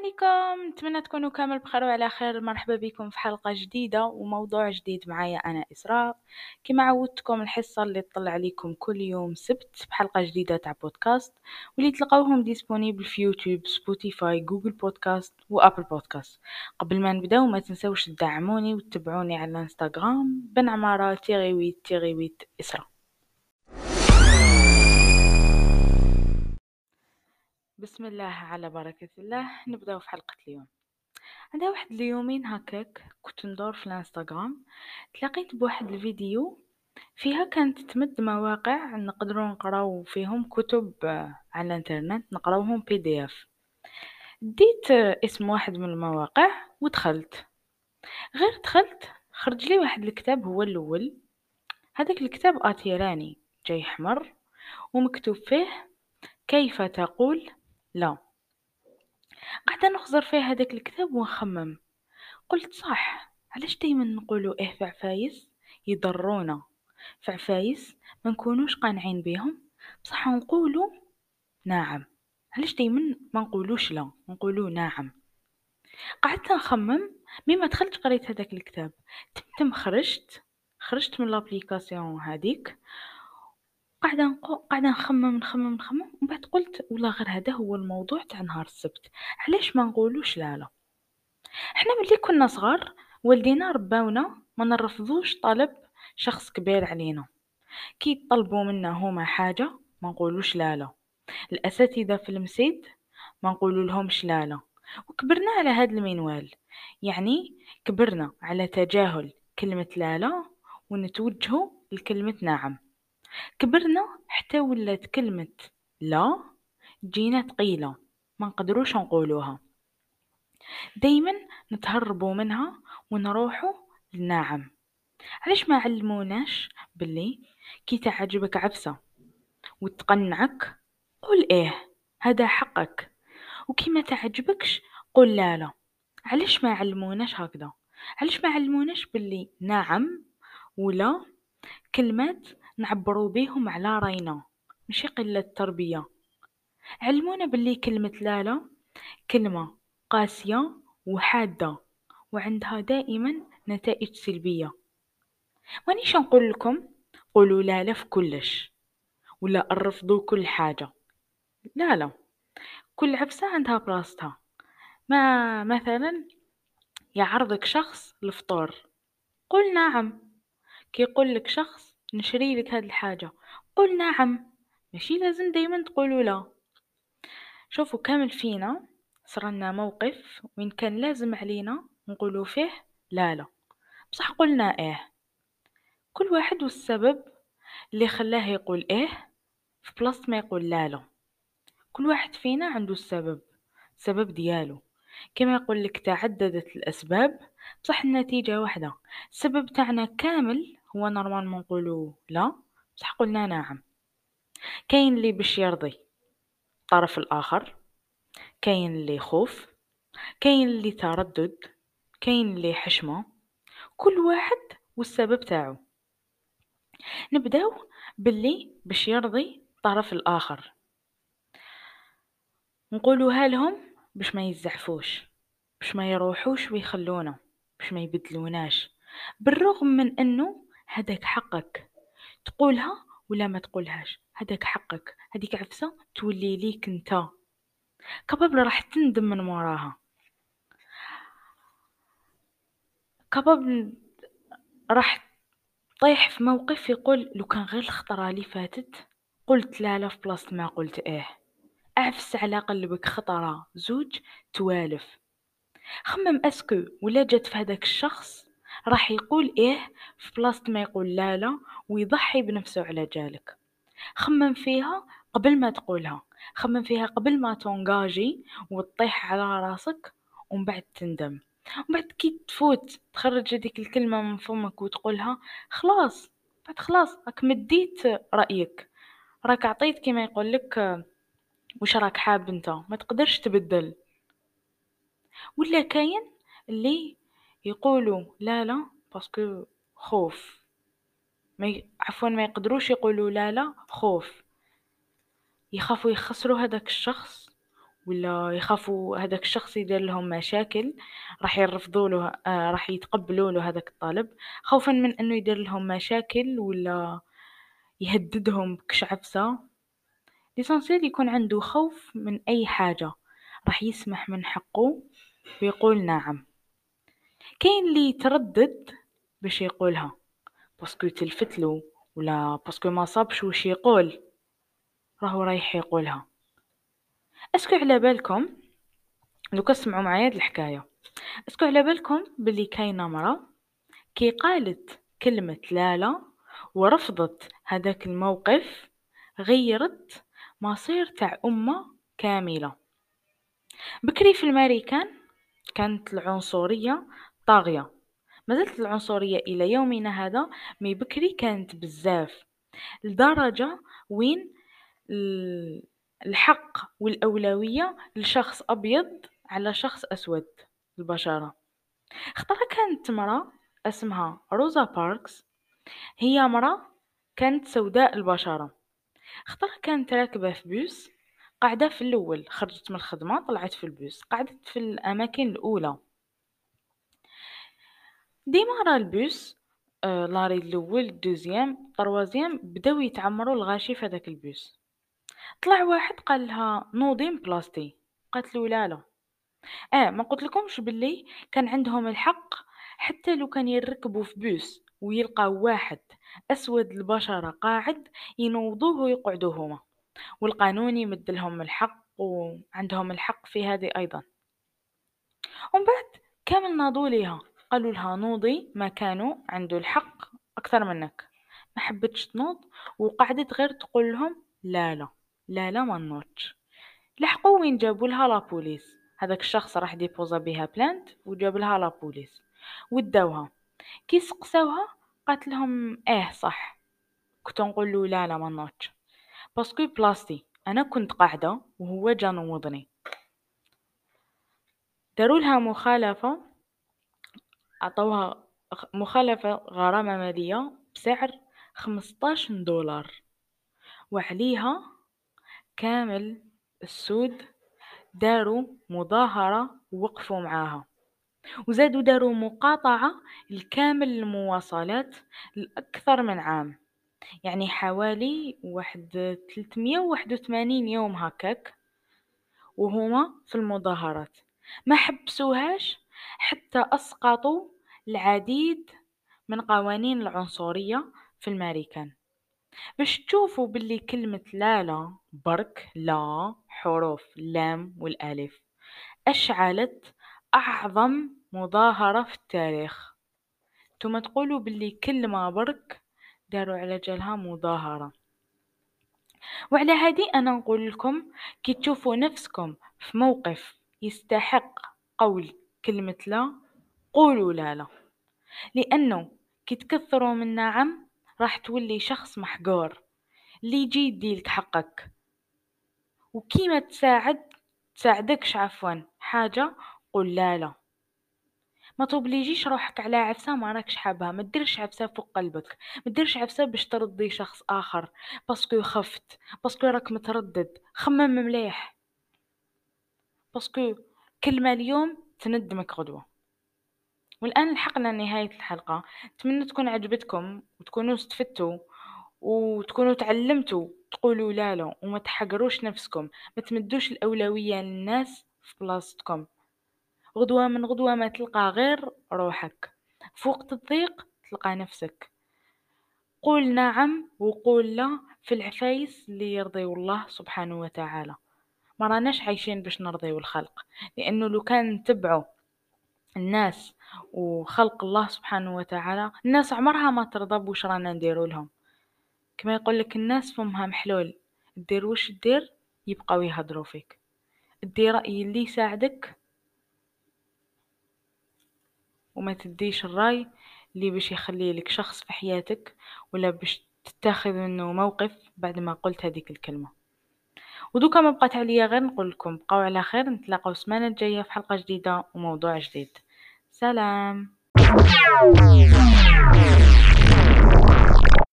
عليكم. نتمنى تكونوا كامل بخير وعلى خير. مرحبا بكم في حلقة جديدة وموضوع جديد معايا أنا إسراء. كما عودتكم الحصة اللي تطلع عليكم كل يوم سبت بحلقة جديدة تاع بودكاست واللي تلقاوهم disponible في يوتيوب سبوتيفاي جوجل بودكاست وأبل بودكاست. قبل ما نبداو ما تنسوش تدعموني وتتبعوني على الإنستغرام بن عمارة tiret huit tiret huit إسراء. بسم الله على بركة الله. نبداو في حلقة اليوم. عندها واحد اليومين هكاك كنت ندور في الانستغرام تلاقيت بواحد الفيديو فيها كانت تمد مواقع نقدروا نقراو فيهم كتب على الانترنت نقراوهم PDF ديت اسم واحد من المواقع ودخلت. غير دخلت خرج لي واحد الكتاب هو الأول. هذاك الكتاب attira ني جاي حمر ومكتوب فيه كيف تقول لا. قاعدة نخزر في هذاك الكتاب ونخمم. قلت صح علاش دايما نقولوا إيه في عفايس يضرونا. في عفايس ما نكونوش قانعين بيهم. بصح نقولوا نعم علاش دايما ما نقولوش لا نقولوا نعم قعدت نخمم مما دخلت قريت هذاك الكتاب. تم خرجت خرجت من لابليكاسيون هذيك. قاعدة نقو قاعدة نخمم نخمم نخمم ومن بعد قلت ولا غير هذا هو الموضوع تاع نهار السبت. علاش ما نقولوش لا لا. إحنا ملي كنا صغار والدينا رباونا ما نرفضوش طلب شخص كبير علينا. كي يطلبوا منا هما حاجة ما نقولوش لا لا. الأساتذة في المسيد ما نقولوا لهمش لا لا. وكبرنا على هذا المنوال. يعني كبرنا على تجاهل كلمة لا لا ونتوجهوا لكلمة نعم. كبرنا حتى ولات كلمة لا جينا ثقيلة ما نقدروش نقولوها. دايما نتهربوا منها ونروحوا لنعم علاش ما علموناش باللي كي تعجبك عفسة وتقنعك قول إيه هذا حقك. وكي ما تعجبكش قول لا لا. علاش ما علموناش هكذا؟ علاش ما علموناش باللي نعم ولا كلمات نعبروا بيهم على راينا ماشي قلة تربية. علمونا باللي كلمة لالا كلمة قاسية وحادة وعندها دائما نتائج سلبية. مانيش نقول لكم؟ قولوا لالا في كلش ولا رفضوا كل حاجة. لا لا كل عفسة عندها بلاصتها ما مثلا يعرضك شخص الفطور قل نعم. كي يقول لك شخص نشري لك هاد الحاجة. قل نعم ماشي لازم دايما تقولوا لا. شوفوا كامل فينا صرنا موقف وين كان لازم علينا نقولوا فيه لا لا. بصح قلنا إيه. كل واحد والسبب اللي خلاه يقول إيه في بلاصة ما يقول لا لا. كل واحد فينا عنده السبب السبب ديالو. كما يقول لك تعددت الأسباب بصح النتيجة واحدة السبب تاعنا كامل هو نورمالمون نقولو لا بصح قلنا نعم. كاين اللي باش يرضي الطرف الآخر كاين اللي خوف كاين اللي تردد كاين اللي حشمة كل واحد والسبب تاعو. نبداو باللي باش يرضي الطرف الآخر. نقولوها لهم باش ما يزعفوش باش ما يروحوش ويخلونا باش ما يبدلوناش بالرغم من انه هداك حقك. تقولها ولا ما تقولهاش؟ هداك حقك. هديك عفسة تولي ليك انت. كبابل راح تندم من وراها. كبابل راح طيح في موقف يقول لو كان غير الخطرة اللي فاتت قلت لا لا في بلاصة ما قلت إيه. أعفس على قلبك خطرة زوج توالف. خمم أسكو ولا جات في هذاك الشخص؟ راح يقول إيه؟ في بلاصة ما يقول لا لا ويضحي بنفسه على جالك. خمم فيها قبل ما تقولها. خمم فيها قبل ما تونجاجي وتطيح على راسك ومن بعد تندم. ومن بعد كي تفوت تخرج هذيك الكلمة من فمك وتقولها خلاص بعد خلاص راك مديت رأيك. راك عطيت كما يقول لك وش راك حاب أنت؟ ما تقدرش تبدل. ولا كاين اللي يقولوا لا لا parce que خوف. ما ي... عفوا ما يقدروش يقولوا لا لا خوف. يخافوا يخسروا هذاك الشخص ولا يخافوا هذاك الشخص يدير لهم مشاكل راح يرفضوا له آه راح يتقبلوا له هذاك الطالب خوفا من إنه يدير لهم مشاكل ولا يهددهم كشعبسة ليسانسيال يكون عنده خوف من أي حاجة راح يسمح من حقه ويقول نعم. كاين اللي يتردد باش يقولها. parce que تلفتلو ولا parce que ما صابش وش يقول راهو رايح يقولها. est-ce que على بالكم دوك سمعوا معايا هاد الحكاية. est-ce que على بالكم بلي كاينة مرا كي قالت كلمة لا لا ورفضت هذاك الموقف غيرت مصير تاع أمة كاملة. بكري في الامريكان كانت العنصرية طاغية. مازالت العنصرية إلى يومنا هذا mais بكري كانت بزاف. لدرجة وين الحق والأولوية لشخص أبيض على شخص أسود البشرة. خطرة كانت مرة اسمها روزا باركس. هي مرة كانت سوداء البشرة. خطرة كانت راكبة في بوس قاعدة في الأول خرجت من الخدمة طلعت في البوس قعدت في الأماكن الأولى. ديما راه البوس آه l'arrêt الأول ال deuxième troisième بداو يتعمروا الغاشي في هذاك البوس. طلع واحد قال لها نوضي بلاصتي قالت له لا لا. آه ما قلت لكمش باللي كان عندهم الحق حتى لو كان يركبوا في بوس ويلقاو واحد أسود البشرة قاعد ينوضوه ويقعدوا هما. والقانون يمد لهم الحق وعندهم الحق في هذه أيضا. ومن بعد كامل ناضوا ليها. قالوا لها نوضي ما كانوا عنده الحق أكثر منك. ما حبتش تنوض وقعدت غير تقول لهم لا لا لا لا ما نوضش. لحقوا وين جابوا لها la police هذاك الشخص راح déposa بها plainte وجاب لها la police وداوها. كي سقساوها قالت لهم آه صح. كنت نقول له لا لا ما نوضش. parce que بلاصتي أنا كنت قاعدة وهو جا نوضني. داروا لها مخالفة عطوها مخالفة غرامة ماليه بسعر 15 دولار وعليها كامل السود داروا مظاهرة ووقفوا معاها وزادوا داروا مقاطعة لكامل المواصلات لأكثر من عام يعني حوالي واحد 381 يوم هكاك وهما في المظاهرات. ما حبسوهاش؟ حتى أسقطوا العديد من قوانين العنصرية في الأمريكان باش تشوفوا باللي كلمة لالا برك لا حروف لام والألف أشعلت أعظم مظاهرة في التاريخ. ثم تقولوا باللي كلمة برك داروا على جالها مظاهرة. وعلى هذه أنا نقول لكم كي تشوفوا نفسكم في موقف يستحق قول كلمة لا قولوا لا لا. لأنه كي تكثروا من نعم راح تولي شخص محقور اللي يجي يديلك حقك. وكيما تساعد تساعدكش عفوا. حاجة قول لا لا. ما t'obligi ش روحك على عفسة ما راكش حابها. ما ديرش عفسة فوق قلبك. ما ديرش عفسة باش ترضي شخص آخر. parce que خفت. parce que راك متردد. خمم مليح. parce que كلمة اليوم تندمك غدوة. والآن لحقنا لنهاية الحلقة. أتمنى تكون عجبتكم وتكونوا استفدتوا وتكونوا تعلمتوا. تقولوا لا لا وما تحقروش نفسكم. ما تمدوش الأولوية للناس في بلاصتكم. غدوة من غدوة ما تلقى غير روحك. في وقت الضيق تلقى نفسك. قول نعم وقول لا في العفايس اللي يرضي الله سبحانه وتعالى. ما راناش عايشين باش نرضيو الخلق لأنه لو كان نتبعوا الناس وخلق الله سبحانه وتعالى الناس عمرها ما ترضى بوش رانا نديرو لهم. كما يقول لك الناس فمها محلول دير وش دير يبقاو يهضروا فيك. دير رأي اللي يساعدك وما تديش الرأي اللي باش يخلي لك شخص في حياتك ولا باش تتاخذ منه موقف بعد ما قلت هذيك الكلمة. ودوكا ما بقات عليا غير نقول لكم بقاو على خير نتلاقاو السمانة الجاية في حلقة جديدة وموضوع جديد. سلام.